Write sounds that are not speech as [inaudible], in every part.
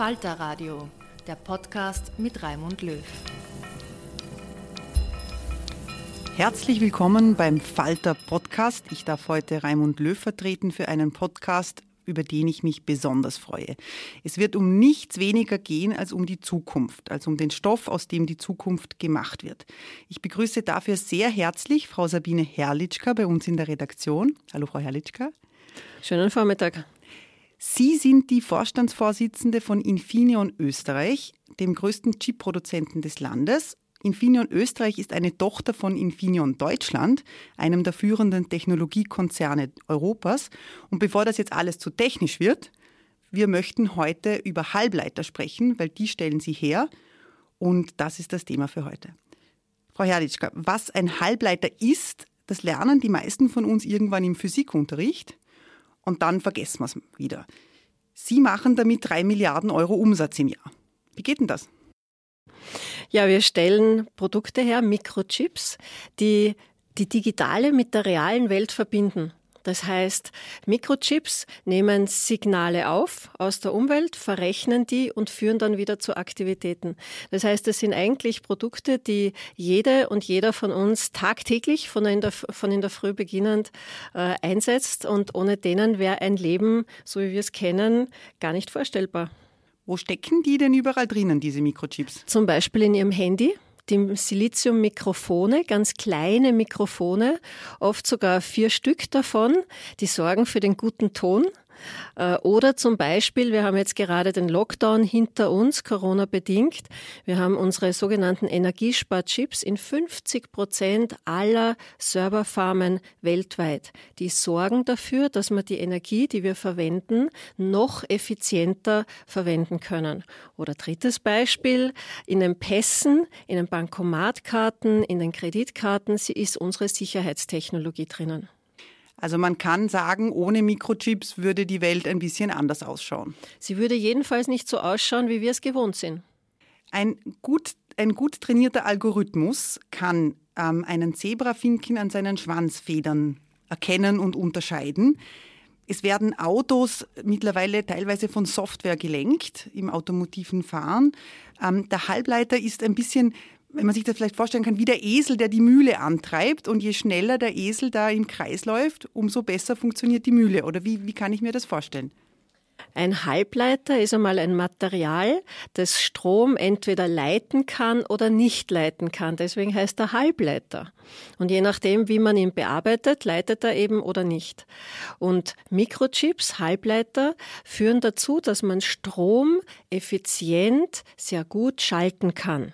Falter Radio, der Podcast mit Raimund Löw. Herzlich willkommen beim Falter Podcast. Ich darf heute Raimund Löw vertreten für einen Podcast, über den ich mich besonders freue. Es wird um nichts weniger gehen als um die Zukunft, als um den Stoff, aus dem die Zukunft gemacht wird. Ich begrüße dafür sehr herzlich Frau Sabine Herrlichka bei uns in der Redaktion. Hallo, Frau Herrlichka. Schönen Vormittag. Sie sind die Vorstandsvorsitzende von Infineon Österreich, dem größten Chip-Produzenten des Landes. Infineon Österreich ist eine Tochter von Infineon Deutschland, einem der führenden Technologiekonzerne Europas. Und bevor das jetzt alles zu technisch wird, wir möchten heute über Halbleiter sprechen, weil die stellen Sie her. Und das ist das Thema für heute. Frau Herrlichka, was ein Halbleiter ist, das lernen die meisten von uns irgendwann im Physikunterricht und dann vergessen wir es wieder. Sie machen damit drei Milliarden Euro Umsatz im Jahr. Wie geht denn das? Ja, wir stellen Produkte her, Mikrochips, die die digitale mit der realen Welt verbinden. Das heißt, Mikrochips nehmen Signale auf aus der Umwelt, verrechnen die und führen dann wieder zu Aktivitäten. Das heißt, es sind eigentlich Produkte, die jede und jeder von uns tagtäglich von in der, von in der Früh beginnend äh, einsetzt und ohne denen wäre ein Leben, so wie wir es kennen, gar nicht vorstellbar. Wo stecken die denn überall drinnen, diese Mikrochips? Zum Beispiel in Ihrem Handy die Siliziummikrofone, ganz kleine Mikrofone, oft sogar vier Stück davon, die sorgen für den guten Ton. Äh, oder zum Beispiel, wir haben jetzt gerade den Lockdown hinter uns, Corona bedingt. Wir haben unsere sogenannten Energiesparchips in 50 Prozent aller Serverfarmen weltweit. Die sorgen dafür, dass wir die Energie, die wir verwenden, noch effizienter verwenden können. Oder drittes Beispiel, in den Pässen, in den Bankomatkarten, in den Kreditkarten, sie ist unsere Sicherheitstechnologie drinnen. Also man kann sagen, ohne Mikrochips würde die Welt ein bisschen anders ausschauen. Sie würde jedenfalls nicht so ausschauen, wie wir es gewohnt sind. Ein gut, ein gut trainierter Algorithmus kann ähm, einen Zebrafinken an seinen Schwanzfedern erkennen und unterscheiden. Es werden Autos mittlerweile teilweise von Software gelenkt im automotiven Fahren. Ähm, der Halbleiter ist ein bisschen wenn man sich das vielleicht vorstellen kann, wie der Esel, der die Mühle antreibt. Und je schneller der Esel da im Kreis läuft, umso besser funktioniert die Mühle. Oder wie, wie kann ich mir das vorstellen? Ein Halbleiter ist einmal ein Material, das Strom entweder leiten kann oder nicht leiten kann. Deswegen heißt er Halbleiter. Und je nachdem, wie man ihn bearbeitet, leitet er eben oder nicht. Und Mikrochips, Halbleiter, führen dazu, dass man Strom effizient sehr gut schalten kann.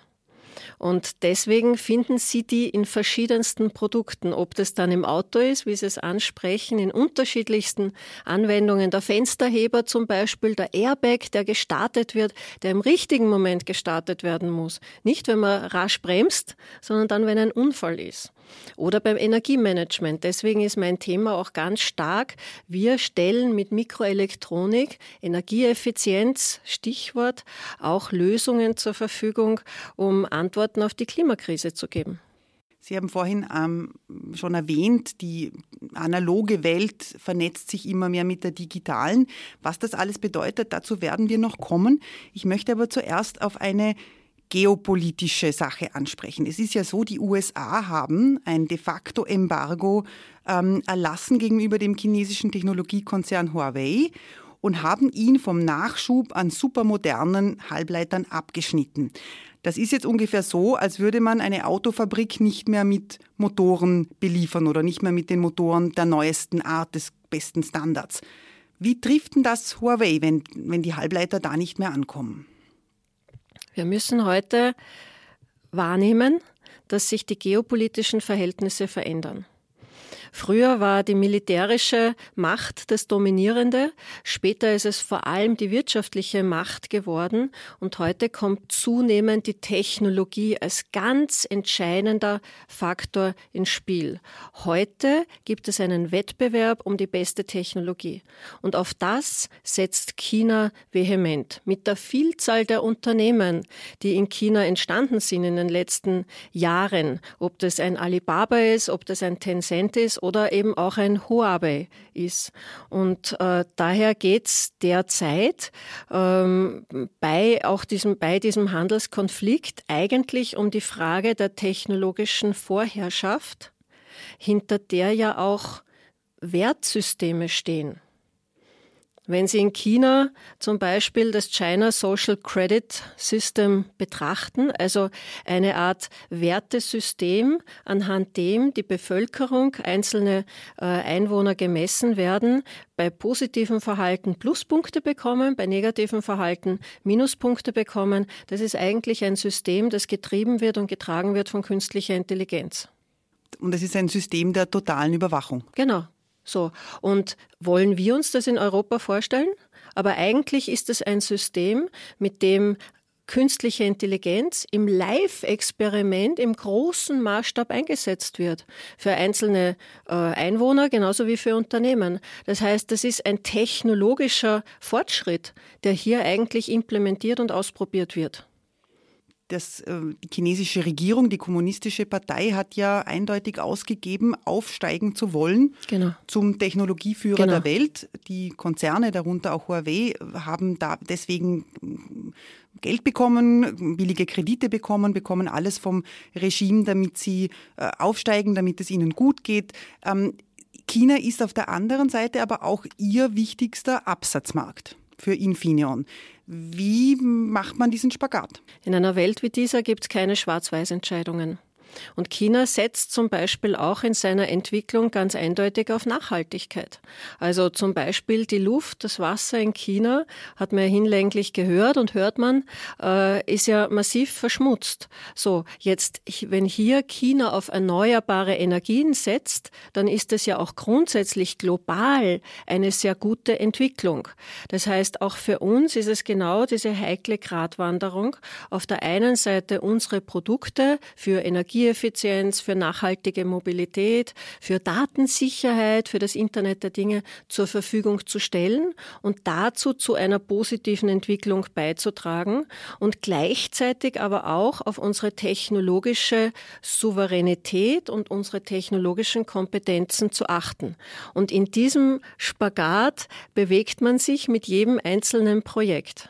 Und deswegen finden Sie die in verschiedensten Produkten, ob das dann im Auto ist, wie Sie es ansprechen, in unterschiedlichsten Anwendungen. Der Fensterheber zum Beispiel, der Airbag, der gestartet wird, der im richtigen Moment gestartet werden muss. Nicht, wenn man rasch bremst, sondern dann, wenn ein Unfall ist. Oder beim Energiemanagement. Deswegen ist mein Thema auch ganz stark. Wir stellen mit Mikroelektronik, Energieeffizienz, Stichwort, auch Lösungen zur Verfügung, um Antworten auf die Klimakrise zu geben. Sie haben vorhin ähm, schon erwähnt, die analoge Welt vernetzt sich immer mehr mit der digitalen. Was das alles bedeutet, dazu werden wir noch kommen. Ich möchte aber zuerst auf eine geopolitische Sache ansprechen. Es ist ja so, die USA haben ein de facto Embargo ähm, erlassen gegenüber dem chinesischen Technologiekonzern Huawei und haben ihn vom Nachschub an supermodernen Halbleitern abgeschnitten. Das ist jetzt ungefähr so, als würde man eine Autofabrik nicht mehr mit Motoren beliefern oder nicht mehr mit den Motoren der neuesten Art, des besten Standards. Wie trifft denn das Huawei, wenn, wenn die Halbleiter da nicht mehr ankommen? Wir müssen heute wahrnehmen, dass sich die geopolitischen Verhältnisse verändern. Früher war die militärische Macht das Dominierende, später ist es vor allem die wirtschaftliche Macht geworden und heute kommt zunehmend die Technologie als ganz entscheidender Faktor ins Spiel. Heute gibt es einen Wettbewerb um die beste Technologie und auf das setzt China vehement. Mit der Vielzahl der Unternehmen, die in China entstanden sind in den letzten Jahren, ob das ein Alibaba ist, ob das ein Tencent ist oder eben auch ein Huawei ist. Und äh, daher geht es derzeit ähm, bei auch diesem, bei diesem Handelskonflikt eigentlich um die Frage der technologischen Vorherrschaft, hinter der ja auch Wertsysteme stehen. Wenn Sie in China zum Beispiel das China Social Credit System betrachten, also eine Art Wertesystem, anhand dem die Bevölkerung, einzelne äh, Einwohner gemessen werden, bei positivem Verhalten Pluspunkte bekommen, bei negativem Verhalten Minuspunkte bekommen, das ist eigentlich ein System, das getrieben wird und getragen wird von künstlicher Intelligenz. Und es ist ein System der totalen Überwachung. Genau. So. Und wollen wir uns das in Europa vorstellen? Aber eigentlich ist es ein System, mit dem künstliche Intelligenz im Live-Experiment im großen Maßstab eingesetzt wird. Für einzelne äh, Einwohner genauso wie für Unternehmen. Das heißt, das ist ein technologischer Fortschritt, der hier eigentlich implementiert und ausprobiert wird das, äh, die chinesische Regierung, die kommunistische Partei hat ja eindeutig ausgegeben, aufsteigen zu wollen genau. zum Technologieführer genau. der Welt. Die Konzerne, darunter auch Huawei, haben da deswegen Geld bekommen, billige Kredite bekommen, bekommen alles vom Regime, damit sie äh, aufsteigen, damit es ihnen gut geht. Ähm, China ist auf der anderen Seite aber auch ihr wichtigster Absatzmarkt für Infineon. Wie macht man diesen Spagat? In einer Welt wie dieser gibt es keine Schwarz-Weiß-Entscheidungen. Und China setzt zum Beispiel auch in seiner Entwicklung ganz eindeutig auf Nachhaltigkeit. Also zum Beispiel die Luft, das Wasser in China, hat man ja hinlänglich gehört und hört man, äh, ist ja massiv verschmutzt. So, jetzt, wenn hier China auf erneuerbare Energien setzt, dann ist es ja auch grundsätzlich global eine sehr gute Entwicklung. Das heißt, auch für uns ist es genau diese heikle Gratwanderung. Auf der einen Seite unsere Produkte für Energie Energieeffizienz, für nachhaltige Mobilität, für Datensicherheit, für das Internet der Dinge zur Verfügung zu stellen und dazu zu einer positiven Entwicklung beizutragen und gleichzeitig aber auch auf unsere technologische Souveränität und unsere technologischen Kompetenzen zu achten. Und in diesem Spagat bewegt man sich mit jedem einzelnen Projekt.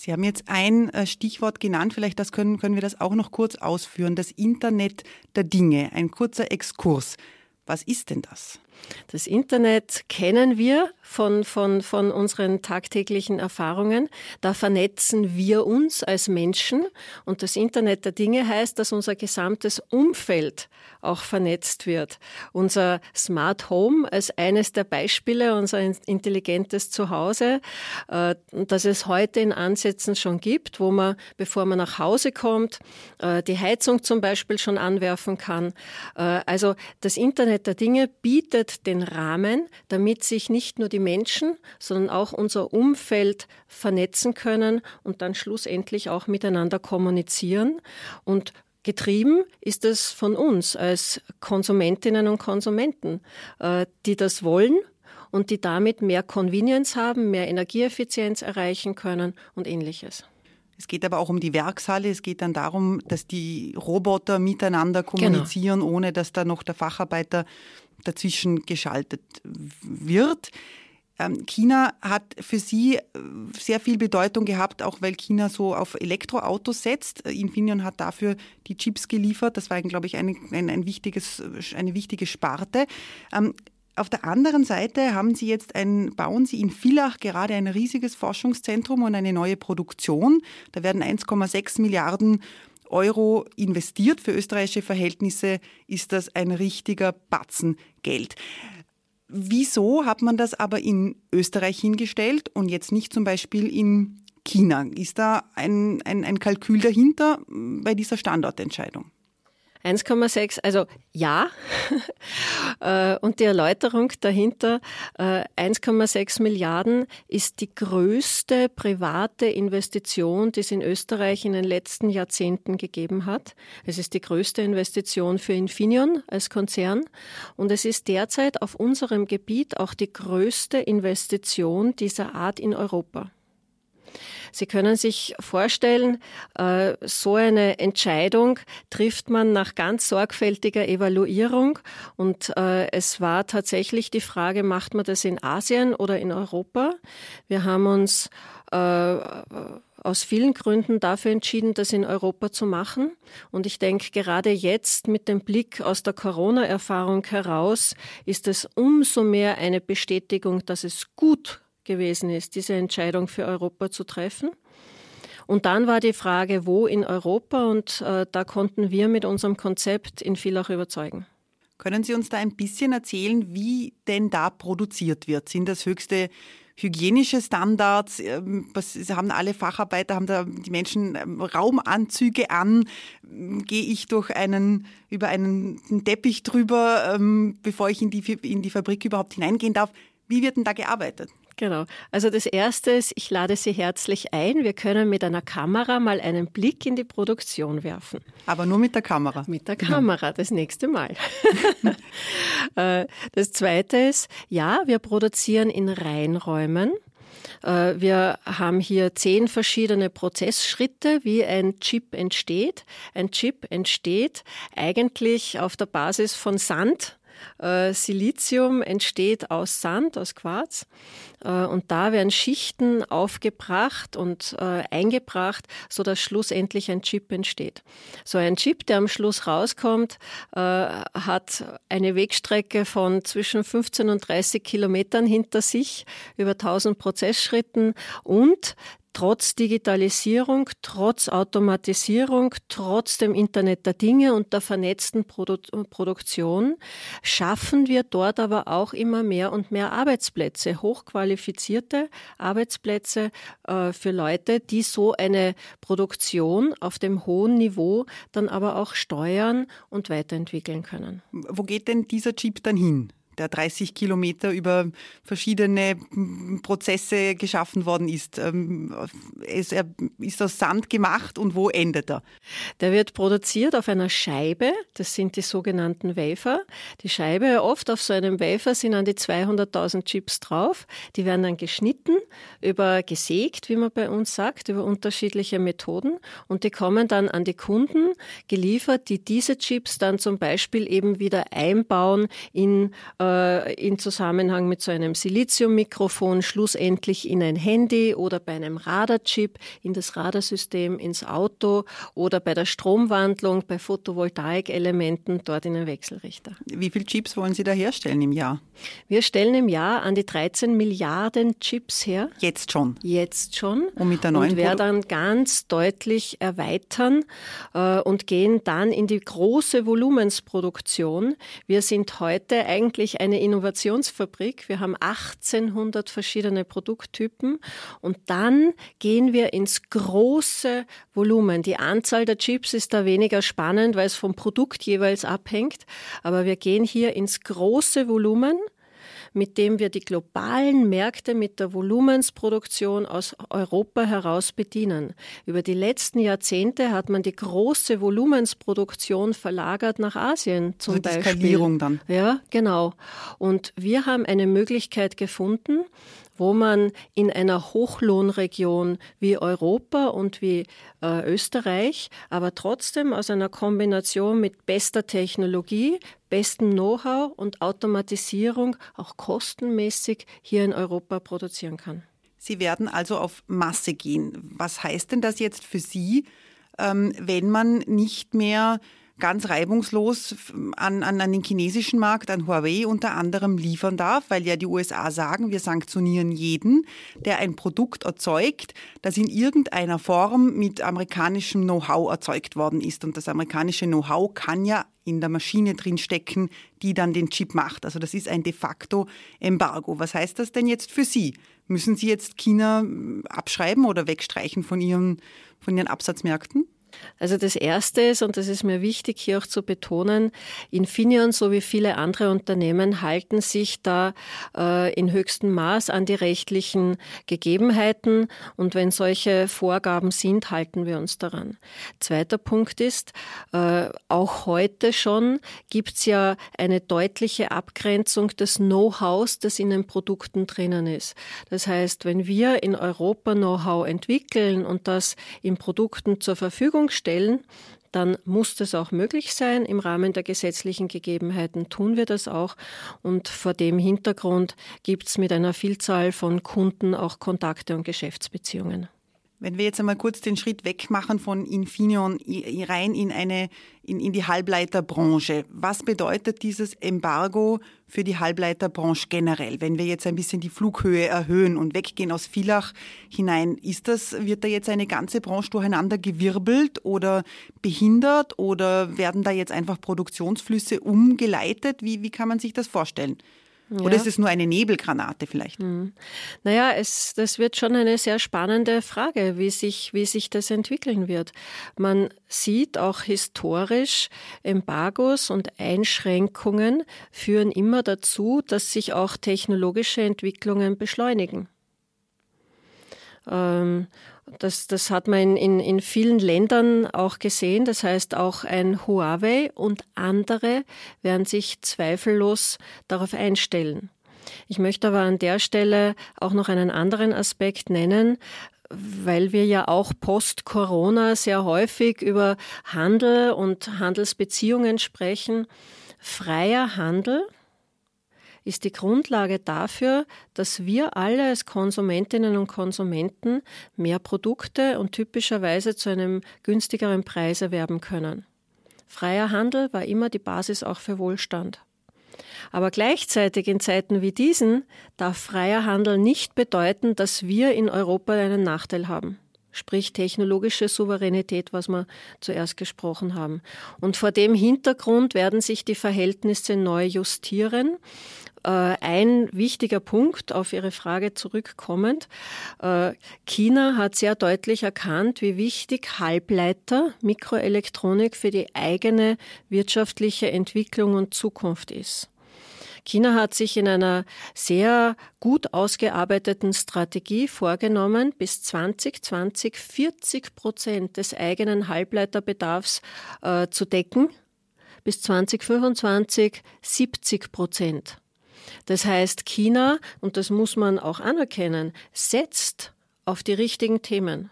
Sie haben jetzt ein äh, Stichwort genannt, vielleicht das können, können wir das auch noch kurz ausführen. Das Internet der Dinge, ein kurzer Exkurs. Was ist denn das? Das Internet kennen wir von, von, von unseren tagtäglichen Erfahrungen. Da vernetzen wir uns als Menschen und das Internet der Dinge heißt, dass unser gesamtes Umfeld auch vernetzt wird. Unser Smart Home als eines der Beispiele, unser intelligentes Zuhause, äh, das es heute in Ansätzen schon gibt, wo man, bevor man nach Hause kommt, äh, die Heizung zum Beispiel schon anwerfen kann. Äh, also das Internet der Dinge bietet den Rahmen, damit sich nicht nur die Menschen, sondern auch unser Umfeld vernetzen können und dann schlussendlich auch miteinander kommunizieren. Und Getrieben ist es von uns als Konsumentinnen und Konsumenten, äh, die das wollen und die damit mehr Convenience haben, mehr Energieeffizienz erreichen können und ähnliches. Es geht aber auch um die Werkshalle. Es geht dann darum, dass die Roboter miteinander genau. kommunizieren, genau. ohne dass da noch der Facharbeiter dazwischen geschaltet wird. Ähm, China hat für sie äh, sehr viel Bedeutung gehabt, auch weil China so auf Elektroautos setzt. Äh, Infineon hat dafür die Chips geliefert. Das war, glaube ich, ein, ein, ein wichtiges, eine wichtige Sparte. Ähm, auf der anderen Seite haben Sie jetzt ein, bauen Sie in Villach gerade ein riesiges Forschungszentrum und eine neue Produktion. Da werden 1,6 Milliarden Euro investiert. Für österreichische Verhältnisse ist das ein richtiger Batzen Geld. Wieso hat man das aber in Österreich hingestellt und jetzt nicht zum Beispiel in China? Ist da ein, ein, ein Kalkül dahinter bei dieser Standortentscheidung? 1,6, also ja. [laughs] Äh, und die Erläuterung dahinter, 1,6 äh, Milliarden ist die größte private Investition, die es in Österreich in den letzten Jahrzehnten gegeben hat. Es ist die größte Investition für Infineon als Konzern und es ist derzeit auf unserem Gebiet auch die größte Investition dieser Art in Europa. Sie können sich vorstellen, äh, so eine Entscheidung trifft man nach ganz sorgfältiger Evaluierung. Und äh, es war tatsächlich die Frage, macht man das in Asien oder in Europa? Wir haben uns äh, aus vielen Gründen dafür entschieden, das in Europa zu machen. Und ich denke, gerade jetzt mit dem Blick aus der Corona-Erfahrung heraus ist es umso mehr eine Bestätigung, dass es gut gewesen ist, diese Entscheidung für Europa zu treffen. Und dann war die Frage, wo in Europa und äh, da konnten wir mit unserem Konzept in Villach überzeugen. Können Sie uns da ein bisschen erzählen, wie denn da produziert wird? Sind das höchste hygienische Standards? Ähm, was haben alle Facharbeiter, haben da die Menschen ähm, Raumanzüge an? Gehe ich durch einen, über einen Teppich drüber, ähm, bevor ich in die, in die Fabrik überhaupt hineingehen darf? Wie wird denn da gearbeitet? Genau. Also das Erste ist, ich lade Sie herzlich ein. Wir können mit einer Kamera mal einen Blick in die Produktion werfen. Aber nur mit der Kamera. Mit der Kamera, das nächste Mal. [laughs] Äh, das Zweite ist, ja, wir produzieren in Reinräumen. Äh, wir haben hier zehn verschiedene Prozessschritte, wie ein Chip entsteht. Ein Chip entsteht eigentlich auf der Basis von Sand, äh, Silizium entsteht aus Sand, aus Quarz. Äh, und da werden Schichten aufgebracht und äh, eingebracht, so dass schlussendlich ein Chip entsteht. So ein Chip, der am Schluss rauskommt, äh, hat eine Wegstrecke von zwischen 15 und 30 Kilometern hinter sich, über 1000 Prozessschritten und trotz Digitalisierung, trotz Automatisierung, trotz dem Internet der Dinge und der vernetzten Produ Produktion schaffen wir dort aber auch immer mehr und mehr Arbeitsplätze, hochqualifizierte Arbeitsplätze äh, für Leute, die so eine Produktion auf dem hohen Niveau dann aber auch steuern und weiterentwickeln können. Wo geht denn dieser Chip dann hin? Der 30 Kilometer über verschiedene Prozesse geschaffen worden ist. Ähm, ist aus Sand gemacht und wo endet er? Der wird produziert auf einer Scheibe, das sind die sogenannten Wafer. Die Scheibe, oft auf so einem Wafer sind an die 200.000 Chips drauf. Die werden dann geschnitten, über gesägt, wie man bei uns sagt, über unterschiedliche Methoden und die kommen dann an die Kunden geliefert, die diese Chips dann zum Beispiel eben wieder einbauen in äh, äh, in Zusammenhang mit so einem Siliziummikrofon schlussendlich in ein Handy oder bei einem Radarchip in das Radarsystem ins Auto oder bei der Stromwandlung bei Photovoltaikelementen dort in den Wechselrichter. Wie viele Chips wollen Sie da herstellen im Jahr? Wir stellen im Jahr an die 13 Milliarden Chips her. Jetzt schon? Jetzt schon. Und mit der neuen Und werden ganz deutlich erweitern äh, und gehen dann in die große Volumensproduktion. Wir sind heute eigentlich eine Innovationsfabrik. Wir haben 1800 verschiedene Produkttypen und dann gehen wir ins große Volumen. Die Anzahl der Chips ist da weniger spannend, weil es vom Produkt jeweils abhängt. Aber wir gehen hier ins große Volumen mit dem wir die globalen Märkte mit der Volumensproduktion aus Europa heraus bedienen. Über die letzten Jahrzehnte hat man die große Volumensproduktion verlagert nach Asien zum also die Beispiel. Skalierung dann. Ja, genau. Und wir haben eine Möglichkeit gefunden, wo man in einer Hochlohnregion wie Europa und wie äh, Österreich, aber trotzdem aus einer Kombination mit bester Technologie, bestem Know-how und Automatisierung auch kostenmäßig hier in Europa produzieren kann. Sie werden also auf Masse gehen. Was heißt denn das jetzt für Sie, ähm, wenn man nicht mehr ganz reibungslos an, an, an den chinesischen Markt, an Huawei unter anderem liefern darf, weil ja die USA sagen, wir sanktionieren jeden, der ein Produkt erzeugt, das in irgendeiner Form mit amerikanischem Know-how erzeugt worden ist. Und das amerikanische Know-how kann ja in der Maschine drin stecken, die dann den Chip macht. Also das ist ein de facto Embargo. Was heißt das denn jetzt für Sie? Müssen Sie jetzt China abschreiben oder wegstreichen von Ihren, von Ihren Absatzmärkten? Also das Erste ist, und das ist mir wichtig hier auch zu betonen, Infineon sowie viele andere Unternehmen halten sich da äh, in höchstem Maß an die rechtlichen Gegebenheiten und wenn solche Vorgaben sind, halten wir uns daran. Zweiter Punkt ist, äh, auch heute schon gibt es ja eine deutliche Abgrenzung des Know-hows, das in den Produkten drinnen ist. Das heißt, wenn wir in Europa Know-how entwickeln und das in Produkten zur Verfügung Verfügung stellen, dann muss das auch möglich sein. Im Rahmen der gesetzlichen Gegebenheiten tun wir das auch. Und vor dem Hintergrund gibt es mit einer Vielzahl von Kunden auch Kontakte und Geschäftsbeziehungen. Wenn wir jetzt einmal kurz den Schritt weg machen von Infineon rein in eine in, in die Halbleiterbranche, was bedeutet dieses Embargo für die Halbleiterbranche generell? Wenn wir jetzt ein bisschen die Flughöhe erhöhen und weggehen aus Villach hinein, ist das wird da jetzt eine ganze Branche durcheinander gewirbelt oder behindert oder werden da jetzt einfach Produktionsflüsse umgeleitet? Wie wie kann man sich das vorstellen? Ja. Oder ist es nur eine Nebelgranate vielleicht? Mhm. Naja, es, das wird schon eine sehr spannende Frage, wie sich, wie sich das entwickeln wird. Man sieht auch historisch, Embargos und Einschränkungen führen immer dazu, dass sich auch technologische Entwicklungen beschleunigen. Ähm, das, das hat man in, in, vielen Ländern auch gesehen. Das heißt, auch ein Huawei und andere werden sich zweifellos darauf einstellen. Ich möchte aber an der Stelle auch noch einen anderen Aspekt nennen, weil wir ja auch post-Corona sehr häufig über Handel und Handelsbeziehungen sprechen. Freier Handel ist die Grundlage dafür, dass wir alle als Konsumentinnen und Konsumenten mehr Produkte und typischerweise zu einem günstigeren Preis erwerben können. Freier Handel war immer die Basis auch für Wohlstand. Aber gleichzeitig in Zeiten wie diesen darf freier Handel nicht bedeuten, dass wir in Europa einen Nachteil haben sprich technologische Souveränität, was wir zuerst gesprochen haben. Und vor dem Hintergrund werden sich die Verhältnisse neu justieren. Äh, ein wichtiger Punkt auf Ihre Frage zurückkommend. Äh, China hat sehr deutlich erkannt, wie wichtig Halbleiter, Mikroelektronik für die eigene wirtschaftliche Entwicklung und Zukunft ist. China hat sich in einer sehr gut ausgearbeiteten Strategie vorgenommen, bis 2020 40 Prozent des eigenen Halbleiterbedarfs äh, zu decken, bis 2025 70 Prozent. Das heißt, China, und das muss man auch anerkennen, setzt auf die richtigen Themen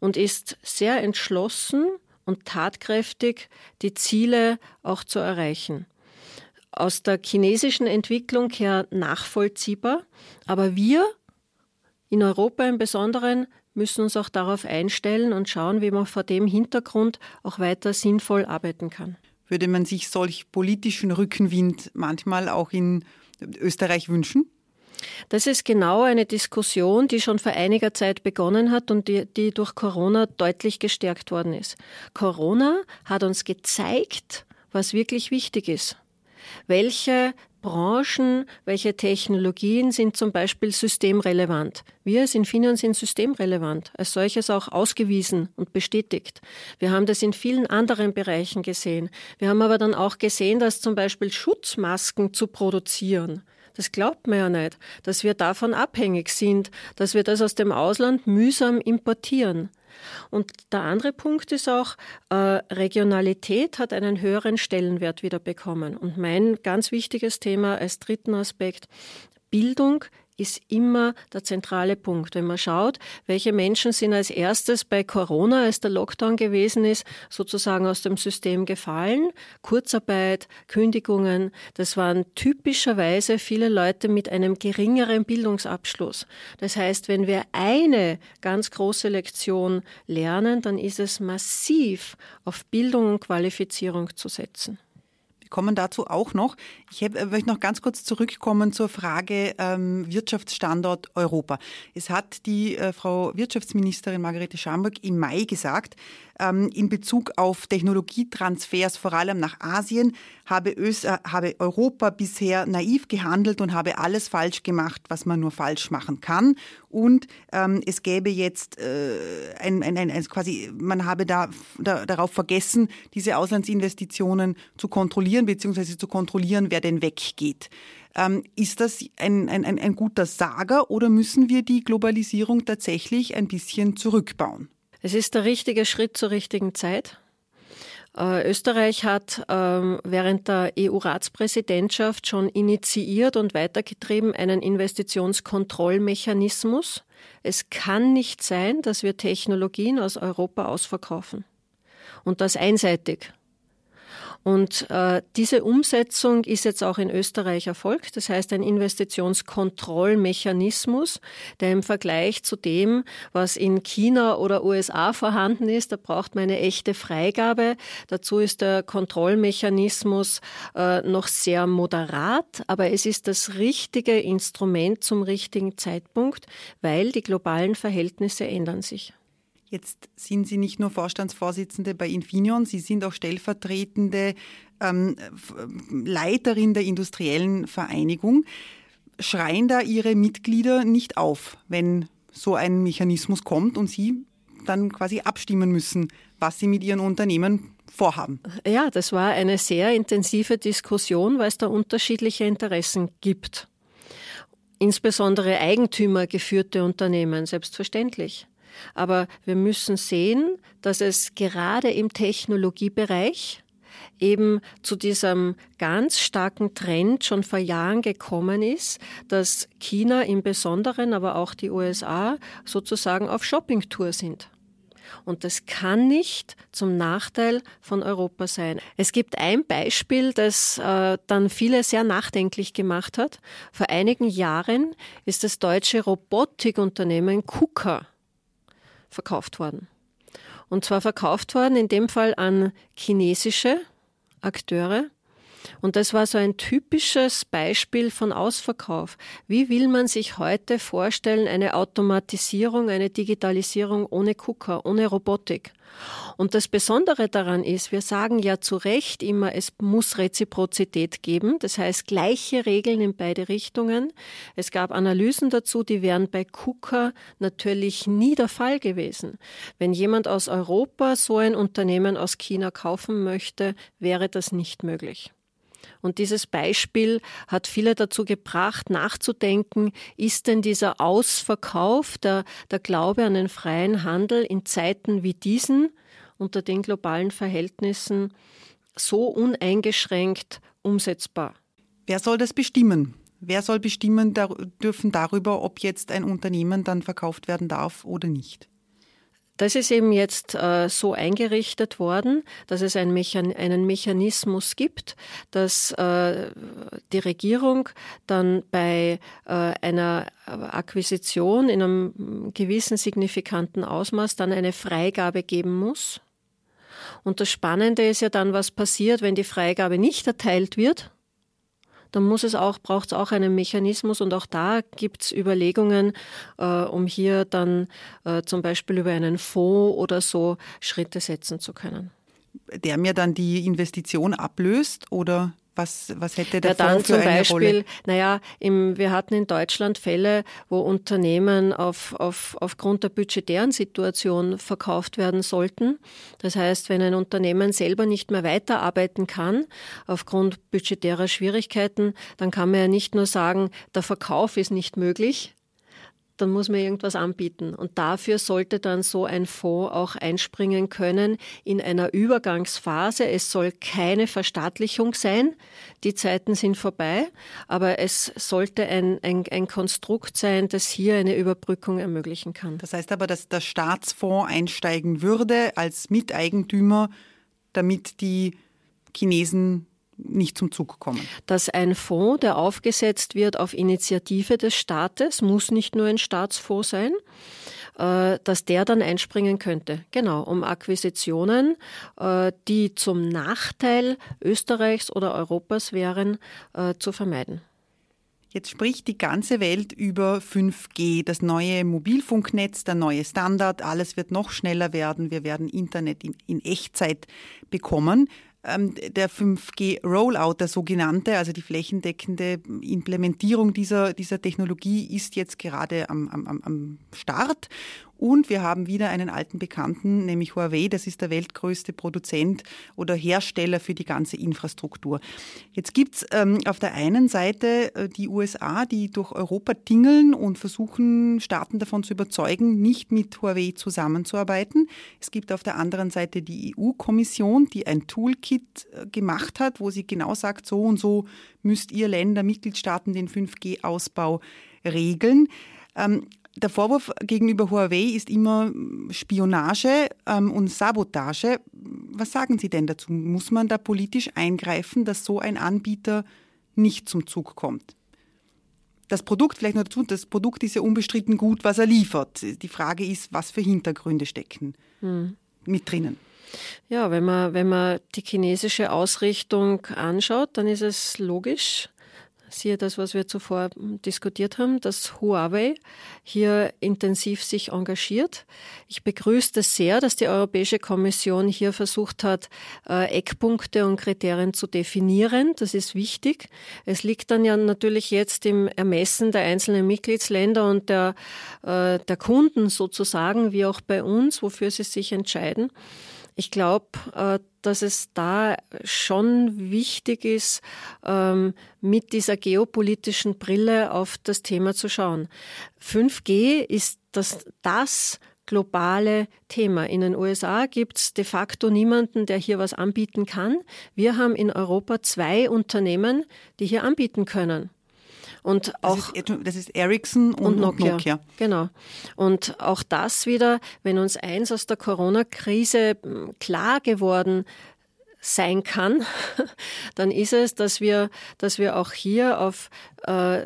und ist sehr entschlossen und tatkräftig, die Ziele auch zu erreichen. aus der chinesischen Entwicklung her nachvollziehbar. Aber wir in Europa im Besonderen müssen uns auch darauf einstellen und schauen, wie man vor dem Hintergrund auch weiter sinnvoll arbeiten kann. Würde man sich solch politischen Rückenwind manchmal auch in Österreich wünschen? Das ist genau eine Diskussion, die schon vor einiger Zeit begonnen hat und die, die durch Corona deutlich gestärkt worden ist. Corona hat uns gezeigt, was wirklich wichtig ist. Welche Branchen, welche Technologien sind zum Beispiel systemrelevant. Wir als Infineon sind systemrelevant, als solches auch ausgewiesen und bestätigt. Wir haben das in vielen anderen Bereichen gesehen. Wir haben aber dann auch gesehen, dass zum Beispiel Schutzmasken zu produzieren, das glaubt man ja nicht, dass wir davon abhängig sind, dass wir das aus dem Ausland mühsam importieren. Und der andere Punkt ist auch, äh, Regionalität hat einen höheren Stellenwert wieder bekommen. Und mein ganz wichtiges Thema als dritten Aspekt, Bildung ist immer der zentrale Punkt. Wenn man schaut, welche Menschen sind als erstes bei Corona, als der Lockdown gewesen ist, sozusagen aus dem System gefallen, Kurzarbeit, Kündigungen, das waren typischerweise viele Leute mit einem geringeren Bildungsabschluss. Das heißt, wenn wir eine ganz große Lektion lernen, dann ist es massiv auf Bildung und Qualifizierung zu setzen kommen dazu auch noch. Ich äh, möchte noch ganz kurz zurückkommen zur Frage ähm, Wirtschaftsstandort Europa. Es hat die äh, Frau Wirtschaftsministerin Margarete Schamberg im Mai gesagt, ähm, in Bezug auf Technologietransfers, vor allem nach Asien, habe, Ös äh, habe Europa bisher naiv gehandelt und habe alles falsch gemacht, was man nur falsch machen kann. Und ähm, es gäbe jetzt äh, ein, ein, ein, ein, quasi, man habe da, da, darauf vergessen, diese Auslandsinvestitionen zu kontrollieren, beziehungsweise zu kontrollieren, wer denn weggeht. Ähm, ist das ein, ein, ein guter Sager oder müssen wir die Globalisierung tatsächlich ein bisschen zurückbauen? Es ist der richtige Schritt zur richtigen Zeit. Äh, Österreich hat ähm, während der EU-Ratspräsidentschaft schon initiiert und weitergetrieben einen Investitionskontrollmechanismus. Es kann nicht sein, dass wir Technologien aus Europa ausverkaufen. Und das einseitig. Und äh, diese Umsetzung ist jetzt auch in Österreich erfolgt. Das heißt, ein Investitionskontrollmechanismus, der im Vergleich zu dem, was in China oder USA vorhanden ist, da braucht man eine echte Freigabe. Dazu ist der Kontrollmechanismus äh, noch sehr moderat, aber es ist das richtige Instrument zum richtigen Zeitpunkt, weil die globalen Verhältnisse ändern sich. Jetzt sind Sie nicht nur Vorstandsvorsitzende bei Infineon, Sie sind auch stellvertretende ähm, Leiterin der industriellen Vereinigung. Schreien da Ihre Mitglieder nicht auf, wenn so ein Mechanismus kommt und Sie dann quasi abstimmen müssen, was Sie mit Ihren Unternehmen vorhaben? Ja, das war eine sehr intensive Diskussion, weil es da unterschiedliche Interessen gibt. Insbesondere eigentümergeführte Unternehmen, selbstverständlich. Aber wir müssen sehen, dass es gerade im Technologiebereich eben zu diesem ganz starken Trend schon vor Jahren gekommen ist, dass China im Besonderen, aber auch die USA sozusagen auf Shoppingtour sind. Und das kann nicht zum Nachteil von Europa sein. Es gibt ein Beispiel, das äh, dann viele sehr nachdenklich gemacht hat. Vor einigen Jahren ist das deutsche Robotikunternehmen KUKA verkauft worden. Und zwar verkauft worden in dem Fall an chinesische Akteure. Und das war so ein typisches Beispiel von Ausverkauf. Wie will man sich heute vorstellen, eine Automatisierung, eine Digitalisierung ohne Kucker, ohne Robotik? Und das Besondere daran ist, wir sagen ja zu Recht immer, es muss Reziprozität geben, das heißt gleiche Regeln in beide Richtungen. Es gab Analysen dazu, die wären bei KUKA natürlich nie der Fall gewesen. Wenn jemand aus Europa so ein Unternehmen aus China kaufen möchte, wäre das nicht möglich. Und dieses Beispiel hat viele dazu gebracht, nachzudenken, ist denn dieser Ausverkauf, der, der Glaube an den freien Handel in Zeiten wie diesen unter den globalen Verhältnissen so uneingeschränkt umsetzbar? Wer soll das bestimmen? Wer soll bestimmen dürfen darüber, ob jetzt ein Unternehmen dann verkauft werden darf oder nicht? Das ist eben jetzt äh, so eingerichtet worden, dass es ein Mechan einen Mechanismus gibt, dass äh, die Regierung dann bei äh, einer Akquisition in einem gewissen signifikanten Ausmaß dann eine Freigabe geben muss. Und das Spannende ist ja dann, was passiert, wenn die Freigabe nicht erteilt wird dann muss es auch, braucht es auch einen Mechanismus und auch da gibt es Überlegungen, äh, um hier dann äh, zum Beispiel über einen Fonds oder so Schritte setzen zu können. Der mir dann die Investition ablöst oder was, was hätte der ja, dann für zum eine Beispiel, Rolle? Naja, im, wir hatten in Deutschland Fälle, wo Unternehmen auf, auf, aufgrund der budgetären Situation verkauft werden sollten. Das heißt, wenn ein Unternehmen selber nicht mehr weiterarbeiten kann, aufgrund budgetärer Schwierigkeiten, dann kann man ja nicht nur sagen, der Verkauf ist nicht möglich, dann muss man irgendwas anbieten. Und dafür sollte dann so ein Fonds auch einspringen können in einer Übergangsphase. Es soll keine Verstaatlichung sein. Die Zeiten sind vorbei. Aber es sollte ein, ein, ein Konstrukt sein, das hier eine Überbrückung ermöglichen kann. Das heißt aber, dass der Staatsfonds einsteigen würde als Miteigentümer, damit die Chinesen nicht zum Zug kommen. Dass ein Fonds, der aufgesetzt wird auf Initiative des Staates, muss nicht nur ein Staatsfonds sein, äh, dass der dann einspringen könnte. Genau, um Akquisitionen, äh, die zum Nachteil Österreichs oder Europas wären, äh, zu vermeiden. Jetzt spricht die ganze Welt über 5G, das neue Mobilfunknetz, der neue Standard. Alles wird noch schneller werden. Wir werden Internet in, Echtzeit bekommen. Ähm, der 5G-Rollout, der sogenannte, also die flächendeckende Implementierung dieser, dieser Technologie ist jetzt gerade am, am, am Start. Und wir haben wieder einen alten Bekannten, nämlich Huawei. Das ist der weltgrößte Produzent oder Hersteller für die ganze Infrastruktur. Jetzt gibt's ähm, auf der einen Seite äh, die USA, die durch Europa tingeln und versuchen, Staaten davon zu überzeugen, nicht mit Huawei zusammenzuarbeiten. Es gibt auf der anderen Seite die EU-Kommission, die ein Toolkit äh, gemacht hat, wo sie genau sagt, so und so müsst ihr Länder, Mitgliedstaaten den 5G-Ausbau regeln. Ähm, der Vorwurf gegenüber Huawei ist immer Spionage ähm, und Sabotage. Was sagen Sie denn dazu? Muss man da politisch eingreifen, dass so ein Anbieter nicht zum Zug kommt? Das Produkt, vielleicht noch dazu, das Produkt ist ja unbestritten gut, was er liefert. Die Frage ist, was für Hintergründe stecken hm. mit drinnen. Ja, wenn man, wenn man die chinesische Ausrichtung anschaut, dann ist es logisch, siehe das, was wir zuvor diskutiert haben, dass Huawei hier intensiv sich engagiert. Ich begrüße das sehr, dass die Europäische Kommission hier versucht hat, äh, Eckpunkte und Kriterien zu definieren. Das ist wichtig. Es liegt dann ja natürlich jetzt im Ermessen der einzelnen Mitgliedsländer und der, äh, der Kunden sozusagen, wie auch bei uns, wofür sie sich entscheiden. Ich glaube, äh, dass es da schon wichtig ist, ähm, mit dieser geopolitischen Brille auf das Thema zu schauen. 5G ist das, das globale Thema. In den USA gibt es de facto niemanden, der hier was anbieten kann. Wir haben in Europa zwei Unternehmen, die hier anbieten können. Und auch das ist, das ist Ericsson und, und Nokia. Nokia. Genau. Und auch das wieder, wenn uns eins aus der Corona-Krise hm, klar geworden sein kann, [laughs] dann ist es, dass wir, dass wir auch hier auf, äh,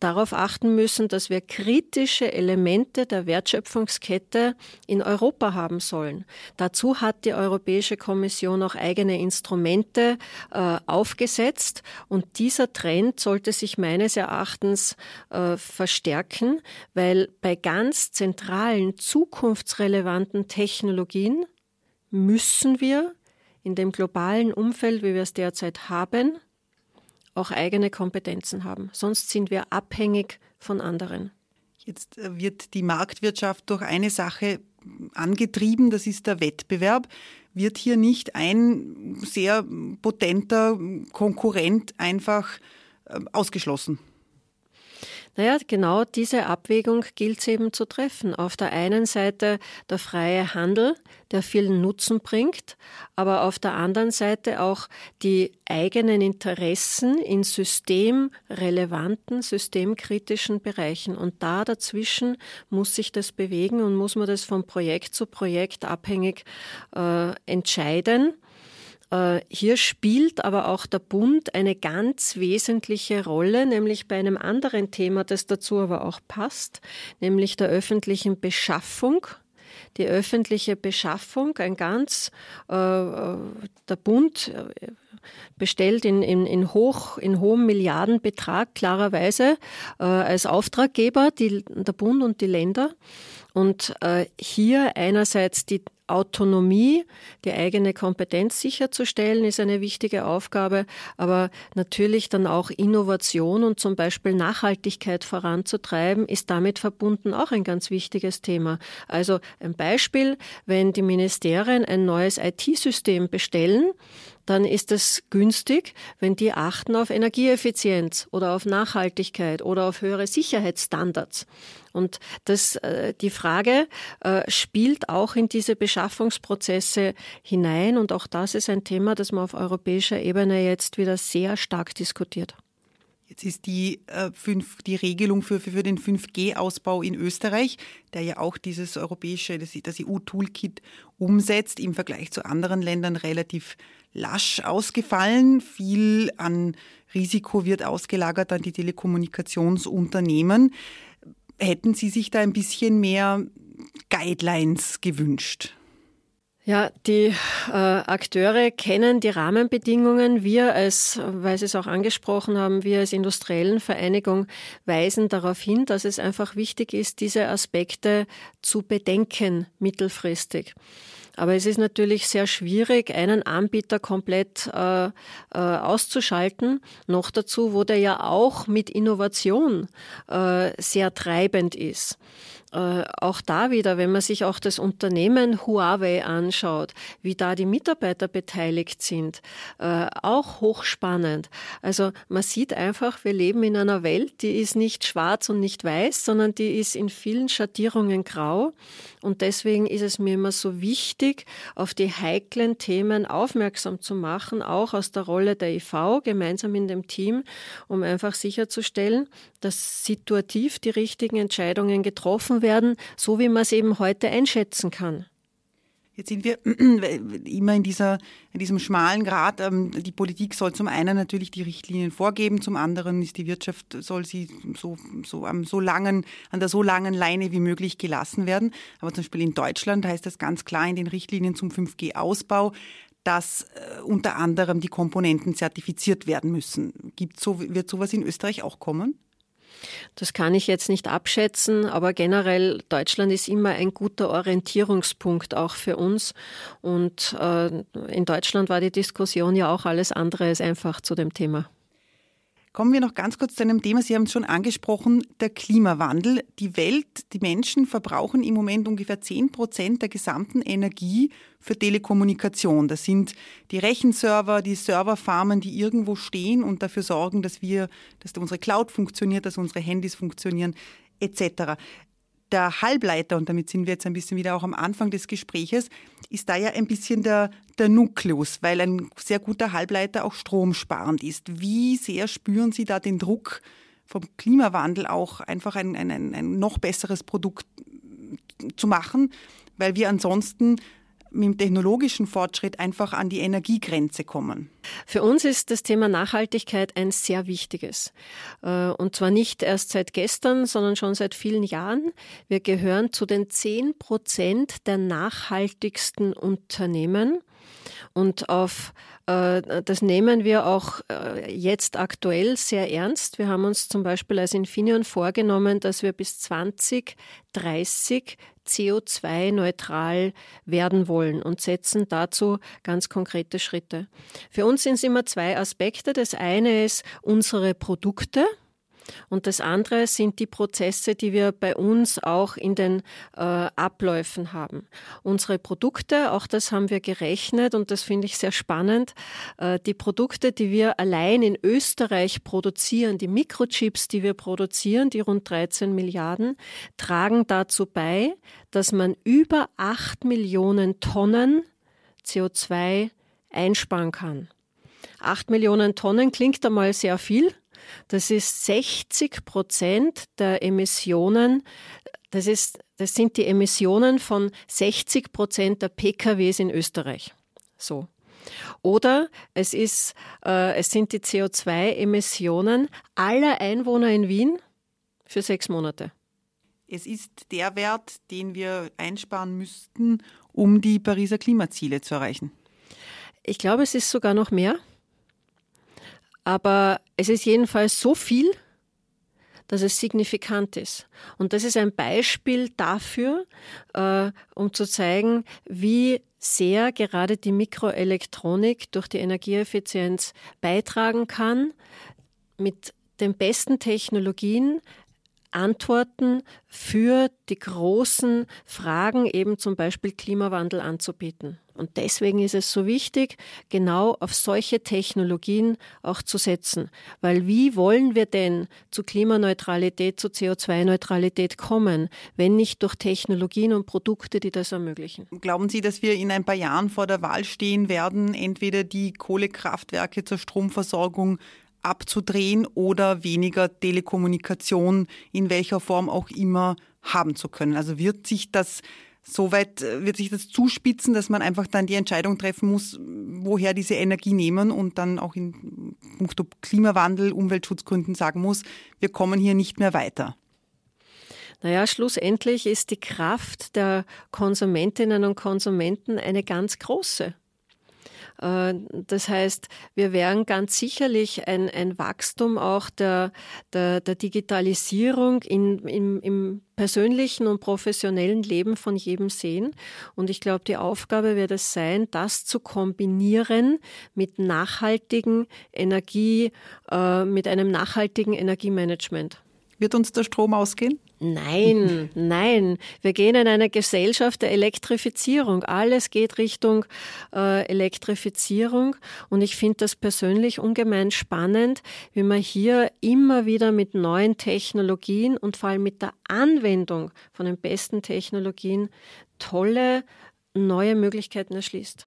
darauf achten müssen, dass wir kritische Elemente der Wertschöpfungskette in Europa haben sollen. Dazu hat die Europäische Kommission auch eigene Instrumente äh, aufgesetzt und dieser Trend sollte sich meines Erachtens äh, verstärken, weil bei ganz zentralen, zukunftsrelevanten Technologien müssen wir in dem globalen Umfeld, wie wir es derzeit haben, auch eigene Kompetenzen haben. Sonst sind wir abhängig von anderen. Jetzt äh, wird die Marktwirtschaft durch eine Sache angetrieben, das ist der Wettbewerb. Wird hier nicht ein sehr potenter Konkurrent einfach äh, ausgeschlossen? Naja, genau diese Abwägung gilt es eben zu treffen. Auf der einen Seite der freie Handel, der vielen Nutzen bringt, aber auf der anderen Seite auch die eigenen Interessen in systemrelevanten, systemkritischen Bereichen. Und da dazwischen muss sich das bewegen und muss man das von Projekt zu Projekt abhängig äh, entscheiden. Äh, hier spielt aber auch der Bund eine ganz wesentliche Rolle, nämlich bei einem anderen Thema, das dazu aber auch passt, nämlich der öffentlichen Beschaffung. Die öffentliche Beschaffung, ein ganz, äh, äh der Bund bestellt in, in, in, hoch, in hohem Milliardenbetrag klarerweise als Auftraggeber die, der Bund und die Länder. Und äh, hier einerseits die Autonomie, die eigene Kompetenz sicherzustellen, ist eine wichtige Aufgabe, aber natürlich dann auch Innovation und zum Beispiel Nachhaltigkeit voranzutreiben, ist damit verbunden auch ein ganz wichtiges Thema. Also ein Beispiel, wenn die Ministerien ein neues IT-System bestellen, dann ist es günstig, wenn die achten auf Energieeffizienz oder auf Nachhaltigkeit oder auf höhere Sicherheitsstandards. Und das, äh, die Frage äh, spielt auch in diese Beschaffungsprozesse hinein. Und auch das ist ein Thema, das man auf europäischer Ebene jetzt wieder sehr stark diskutiert. Jetzt ist die, äh, fünf, die Regelung für, für, für den 5G-Ausbau in Österreich, der ja auch dieses europäische, das, das EU-Toolkit umsetzt, im Vergleich zu anderen Ländern relativ lasch ausgefallen. Viel an Risiko wird ausgelagert an die Telekommunikationsunternehmen. Hätten Sie sich da ein bisschen mehr Guidelines gewünscht? Ja, die äh, Akteure kennen die Rahmenbedingungen. Wir als, weil Sie es auch angesprochen haben, wir als industriellen Vereinigung weisen darauf hin, dass es einfach wichtig ist, diese Aspekte zu bedenken mittelfristig. Aber es ist natürlich sehr schwierig, einen Anbieter komplett äh, äh, auszuschalten. Noch dazu, wo der ja auch mit Innovation äh, sehr treibend ist. Äh, auch da wieder, wenn man sich auch das Unternehmen Huawei anschaut, wie da die Mitarbeiter beteiligt sind, äh, auch hochspannend. Also man sieht einfach, wir leben in einer Welt, die ist nicht schwarz und nicht weiß, sondern die ist in vielen Schattierungen grau. Und deswegen ist es mir immer so wichtig, auf die heiklen Themen aufmerksam zu machen, auch aus der Rolle der IV, gemeinsam in dem Team, um einfach sicherzustellen, dass situativ die richtigen Entscheidungen getroffen werden, so wie man es eben heute einschätzen kann. Jetzt sind wir [clears throat] immer in, dieser, in diesem schmalen Grad. Ähm, die Politik soll zum einen natürlich die Richtlinien vorgeben, zum anderen ist die Wirtschaft, soll sie so, so, am so langen, an der so langen Leine wie möglich gelassen werden. Aber zum Beispiel in Deutschland heißt das ganz klar in den Richtlinien zum 5G-Ausbau, dass äh, unter anderem die Komponenten zertifiziert werden müssen. Gibt so, wird sowas in Österreich auch kommen? Das kann ich jetzt nicht abschätzen, aber generell Deutschland ist immer ein guter Orientierungspunkt auch für uns. Und äh, in Deutschland war die Diskussion ja auch alles andere als einfach zu dem Thema. Kommen wir noch ganz kurz zu einem Thema, Sie haben es schon angesprochen, der Klimawandel. Die Welt, die Menschen verbrauchen im Moment ungefähr 10 Prozent der gesamten Energie für Telekommunikation. Das sind die Rechenserver, die Serverfarmen, die irgendwo stehen und dafür sorgen, dass wir, dass unsere Cloud funktioniert, dass unsere Handys funktionieren, etc der Halbleiter, und damit sind wir jetzt ein bisschen wieder auch am Anfang des Gespräches, ist da ja ein bisschen der, der Nukleus, weil ein sehr guter Halbleiter auch stromsparend ist. Wie sehr spüren Sie da den Druck vom Klimawandel auch einfach ein, ein, ein noch besseres Produkt zu machen, weil wir ansonsten mit dem technologischen Fortschritt einfach an die Energiegrenze kommen. Für uns ist das Thema Nachhaltigkeit ein sehr wichtiges. Äh, und zwar nicht erst seit gestern, sondern schon seit vielen Jahren. Wir gehören zu den zehn Prozent der nachhaltigsten Unternehmen. Und auf äh, das nehmen wir auch äh, jetzt aktuell sehr ernst. Wir haben uns zum Beispiel als Infineon vorgenommen, dass wir bis 2030 CO2-neutral werden wollen und setzen dazu ganz konkrete Schritte. Für uns sind es immer zwei Aspekte. Das eine ist unsere Produkte. Und das andere sind die Prozesse, die wir bei uns auch in den äh, Abläufen haben. Unsere Produkte, auch das haben wir gerechnet und das finde ich sehr spannend. Äh, die Produkte, die wir allein in Österreich produzieren, die Mikrochips, die wir produzieren, die rund 13 Milliarden, tragen dazu bei, dass man über 8 Millionen Tonnen CO2 einsparen kann. 8 Millionen Tonnen klingt einmal sehr viel. Das ist 60 Prozent der Emissionen. Das, ist, das sind die Emissionen von 60 Prozent der PKWs in Österreich. So. Oder es, ist, äh, es sind die CO2-Emissionen aller Einwohner in Wien für sechs Monate. Es ist der Wert, den wir einsparen müssten, um die Pariser Klimaziele zu erreichen. Ich glaube, es ist sogar noch mehr. Aber es ist jedenfalls so viel, dass es signifikant ist. Und das ist ein Beispiel dafür, äh, um zu zeigen, wie sehr gerade die Mikroelektronik durch die Energieeffizienz beitragen kann, mit den besten Technologien Antworten für die großen Fragen, eben zum Beispiel Klimawandel anzubieten. Und deswegen ist es so wichtig, genau auf solche Technologien auch zu setzen. Weil wie wollen wir denn zu Klimaneutralität, zu CO2-Neutralität kommen, wenn nicht durch Technologien und Produkte, die das ermöglichen? Glauben Sie, dass wir in ein paar Jahren vor der Wahl stehen werden, entweder die Kohlekraftwerke zur Stromversorgung abzudrehen oder weniger Telekommunikation in welcher Form auch immer haben zu können. Also wird sich das soweit wird sich das zuspitzen, dass man einfach dann die Entscheidung treffen muss, woher diese Energie nehmen und dann auch in puncto Klimawandel, Umweltschutzgründen sagen muss, wir kommen hier nicht mehr weiter. Naja, schlussendlich ist die Kraft der Konsumentinnen und Konsumenten eine ganz große. Äh, das heißt, wir werden ganz sicherlich ein, ein Wachstum auch der, der, der Digitalisierung in, im, im persönlichen und professionellen Leben von jedem sehen. Und ich glaube, die Aufgabe wird es sein, das zu kombinieren mit nachhaltigen Energie, äh, mit einem nachhaltigen Energiemanagement. Wird uns der Strom ausgehen? Nein, [laughs] nein. Wir gehen in eine Gesellschaft der Elektrifizierung. Alles geht Richtung äh, Elektrifizierung. Und ich finde das persönlich ungemein spannend, wie man hier immer wieder mit neuen Technologien und vor allem mit der Anwendung von den besten Technologien tolle neue Möglichkeiten erschließt.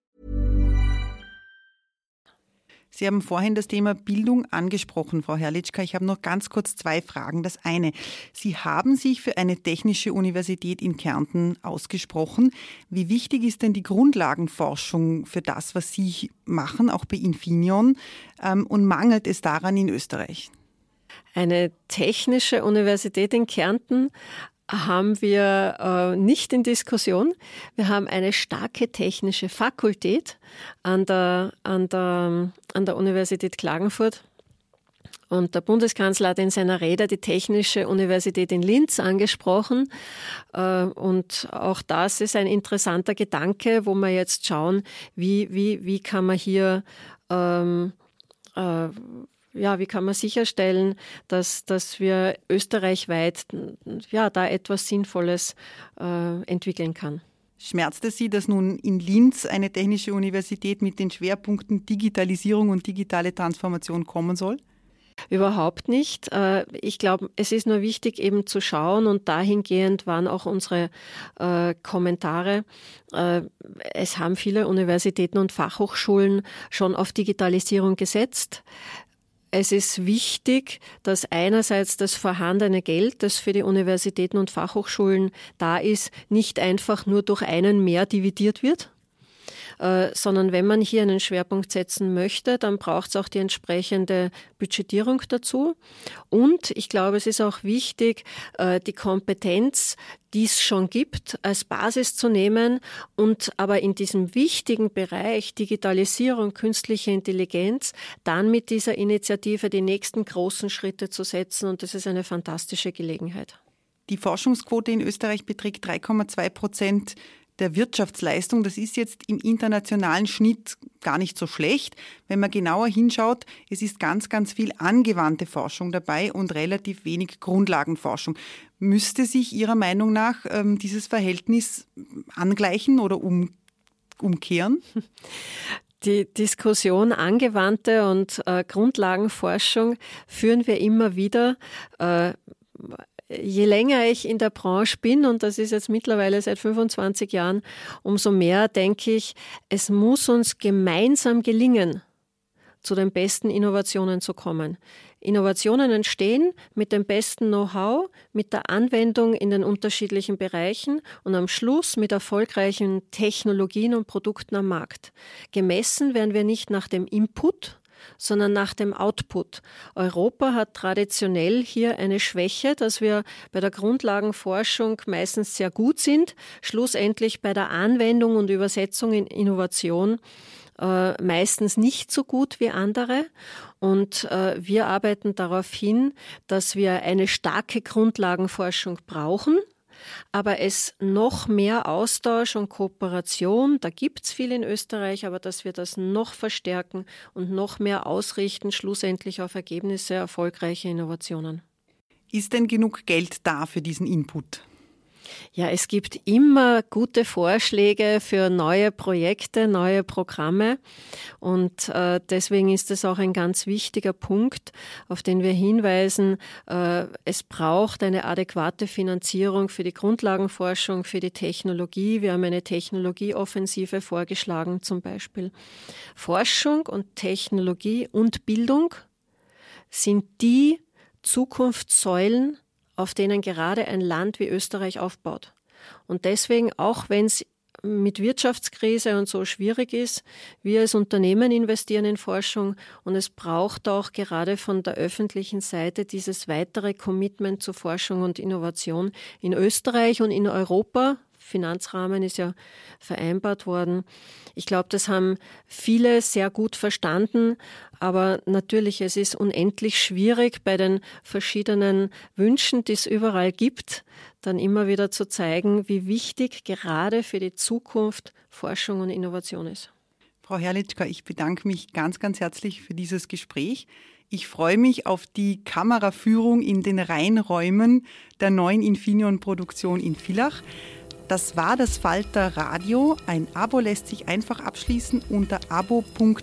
Sie haben vorhin das Thema Bildung angesprochen, Frau Herrlichka. Ich habe noch ganz kurz zwei Fragen. Das eine, Sie haben sich für eine technische Universität in Kärnten ausgesprochen. Wie wichtig ist denn die Grundlagenforschung für das, was Sie machen, auch bei Infineon? Ähm, und mangelt es daran in Österreich? Eine technische Universität in Kärnten haben wir äh, nicht in Diskussion. Wir haben eine starke technische Fakultät an der, an der, an der Universität Klagenfurt. Und der Bundeskanzler hat in seiner Rede die Technische Universität in Linz angesprochen. Äh, und auch das ist ein interessanter Gedanke, wo wir jetzt schauen, wie, wie, wie kann man hier ähm, äh, ja, wie kann man sicherstellen, dass, dass wir österreichweit ja, da etwas Sinnvolles äh, entwickeln kann? Schmerzt es Sie, dass nun in Linz eine technische Universität mit den Schwerpunkten Digitalisierung und digitale Transformation kommen soll? Überhaupt nicht. Äh, ich glaube, es ist nur wichtig, eben zu schauen und dahingehend waren auch unsere äh, Kommentare. Äh, es haben viele Universitäten und Fachhochschulen schon auf Digitalisierung gesetzt. Es ist wichtig, dass einerseits das vorhandene Geld, das für die Universitäten und Fachhochschulen da ist, nicht einfach nur durch einen mehr dividiert wird, äh, sondern wenn man hier einen Schwerpunkt setzen möchte, dann braucht es auch die entsprechende Budgetierung dazu. Und ich glaube, es ist auch wichtig, äh, die Kompetenz, die es schon gibt, als Basis zu nehmen und aber in diesem wichtigen Bereich Digitalisierung, künstliche Intelligenz, dann mit dieser Initiative die nächsten großen Schritte zu setzen. Und das ist eine fantastische Gelegenheit. Die Forschungsquote in Österreich beträgt 3,2 Prozent der Wirtschaftsleistung. Das ist jetzt im internationalen Schnitt gar nicht so schlecht. Wenn man genauer hinschaut, es ist ganz, ganz viel angewandte Forschung dabei und relativ wenig Grundlagenforschung. Müsste sich Ihrer Meinung nach ähm, dieses Verhältnis angleichen oder um, umkehren? [laughs] Die Diskussion angewandte und äh, Grundlagenforschung führen wir immer wieder. Äh, je länger ich in der Branche bin, und das ist jetzt mittlerweile seit 25 Jahren, umso mehr denke ich, es muss uns gemeinsam gelingen, zu den besten Innovationen zu kommen. Innovationen entstehen mit dem besten Know-how, mit der Anwendung in den unterschiedlichen Bereichen und am Schluss mit erfolgreichen Technologien und Produkten am Markt. Gemessen werden wir nicht nach dem Input, sondern nach dem Output. Europa hat traditionell hier eine Schwäche, dass wir bei der Grundlagenforschung meistens sehr gut sind, schlussendlich bei der Anwendung und Übersetzung in Innovation äh, meistens nicht so gut wie andere. Und äh, wir arbeiten darauf hin, dass wir eine starke Grundlagenforschung brauchen aber es noch mehr Austausch und Kooperation, da gibt es viel in Österreich, aber dass wir das noch verstärken und noch mehr ausrichten, schlussendlich auf Ergebnisse erfolgreicher Innovationen. Ist denn genug Geld da für diesen Input? Ja, es gibt immer gute Vorschläge für neue Projekte, neue Programme. Und äh, deswegen ist es auch ein ganz wichtiger Punkt, auf den wir hinweisen. Äh, es braucht eine adäquate Finanzierung für die Grundlagenforschung, für die Technologie. Wir haben eine Technologieoffensive vorgeschlagen zum Beispiel. Forschung und Technologie und Bildung sind die Zukunftssäulen auf denen gerade ein Land wie Österreich aufbaut. Und deswegen, auch wenn es mit Wirtschaftskrise und so schwierig ist, wir als Unternehmen investieren in Forschung und es braucht auch gerade von der öffentlichen Seite dieses weitere Commitment zu Forschung und Innovation in Österreich und in Europa, Finanzrahmen ist ja vereinbart worden. Ich glaube, das haben viele sehr gut verstanden. Aber natürlich, es ist unendlich schwierig bei den verschiedenen Wünschen, die es überall gibt, dann immer wieder zu zeigen, wie wichtig gerade für die Zukunft Forschung und Innovation ist. Frau Herrlitzka, ich bedanke mich ganz, ganz herzlich für dieses Gespräch. Ich freue mich auf die Kameraführung in den Rheinräumen der neuen Infineon-Produktion in Villach. Das war das Falter Radio. Ein Abo lässt sich einfach abschließen unter abo.falter.at.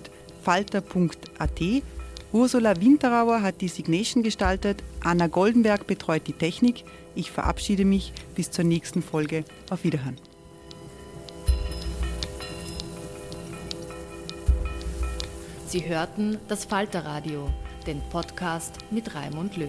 Ursula Winterauer hat die Signation gestaltet, Anna Goldenberg betreut die Technik. Ich verabschiede mich bis zur nächsten Folge. Auf Wiederhören. Sie hörten das Falterradio, den Podcast mit Raimund Löw.